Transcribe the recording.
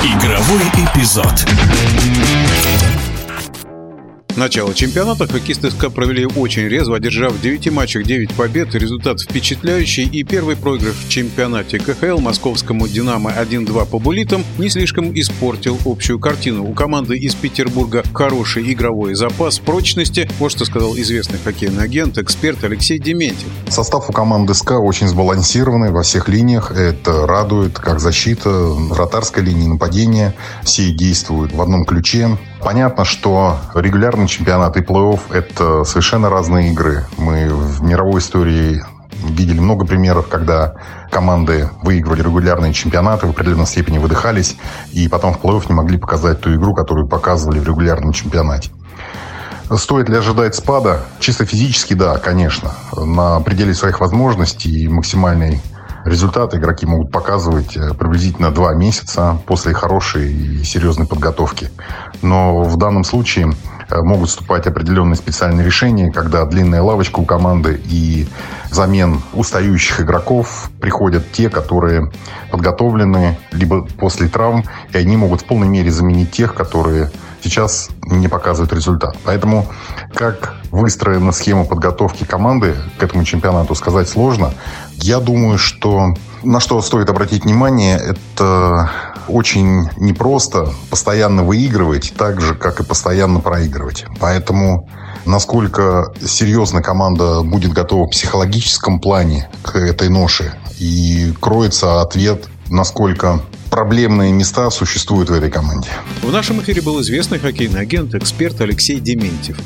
Игровой эпизод. Начало чемпионата хоккеисты СКА провели очень резво, одержав в 9 матчах 9 побед. Результат впечатляющий и первый проигрыш в чемпионате КХЛ московскому «Динамо» 1-2 по булитам не слишком испортил общую картину. У команды из Петербурга хороший игровой запас прочности. Вот что сказал известный хоккейный агент, эксперт Алексей Дементьев. Состав у команды СКА очень сбалансированный во всех линиях. Это радует, как защита, вратарская линия нападения. Все действуют в одном ключе. Понятно, что регулярный чемпионат и плей-офф – это совершенно разные игры. Мы в мировой истории видели много примеров, когда команды выигрывали регулярные чемпионаты, в определенной степени выдыхались, и потом в плей-офф не могли показать ту игру, которую показывали в регулярном чемпионате. Стоит ли ожидать спада? Чисто физически, да, конечно. На пределе своих возможностей и максимальной Результаты игроки могут показывать э, приблизительно два месяца после хорошей и серьезной подготовки. Но в данном случае э, могут вступать определенные специальные решения, когда длинная лавочка у команды и замен устающих игроков приходят те, которые подготовлены либо после травм, и они могут в полной мере заменить тех, которые сейчас не показывают результат. Поэтому как выстроена схема подготовки команды к этому чемпионату, сказать сложно. Я думаю, что на что стоит обратить внимание, это очень непросто постоянно выигрывать, так же, как и постоянно проигрывать. Поэтому насколько серьезно команда будет готова в психологическом плане к этой ноше, и кроется ответ, насколько проблемные места существуют в этой команде. В нашем эфире был известный хоккейный агент, эксперт Алексей Дементьев.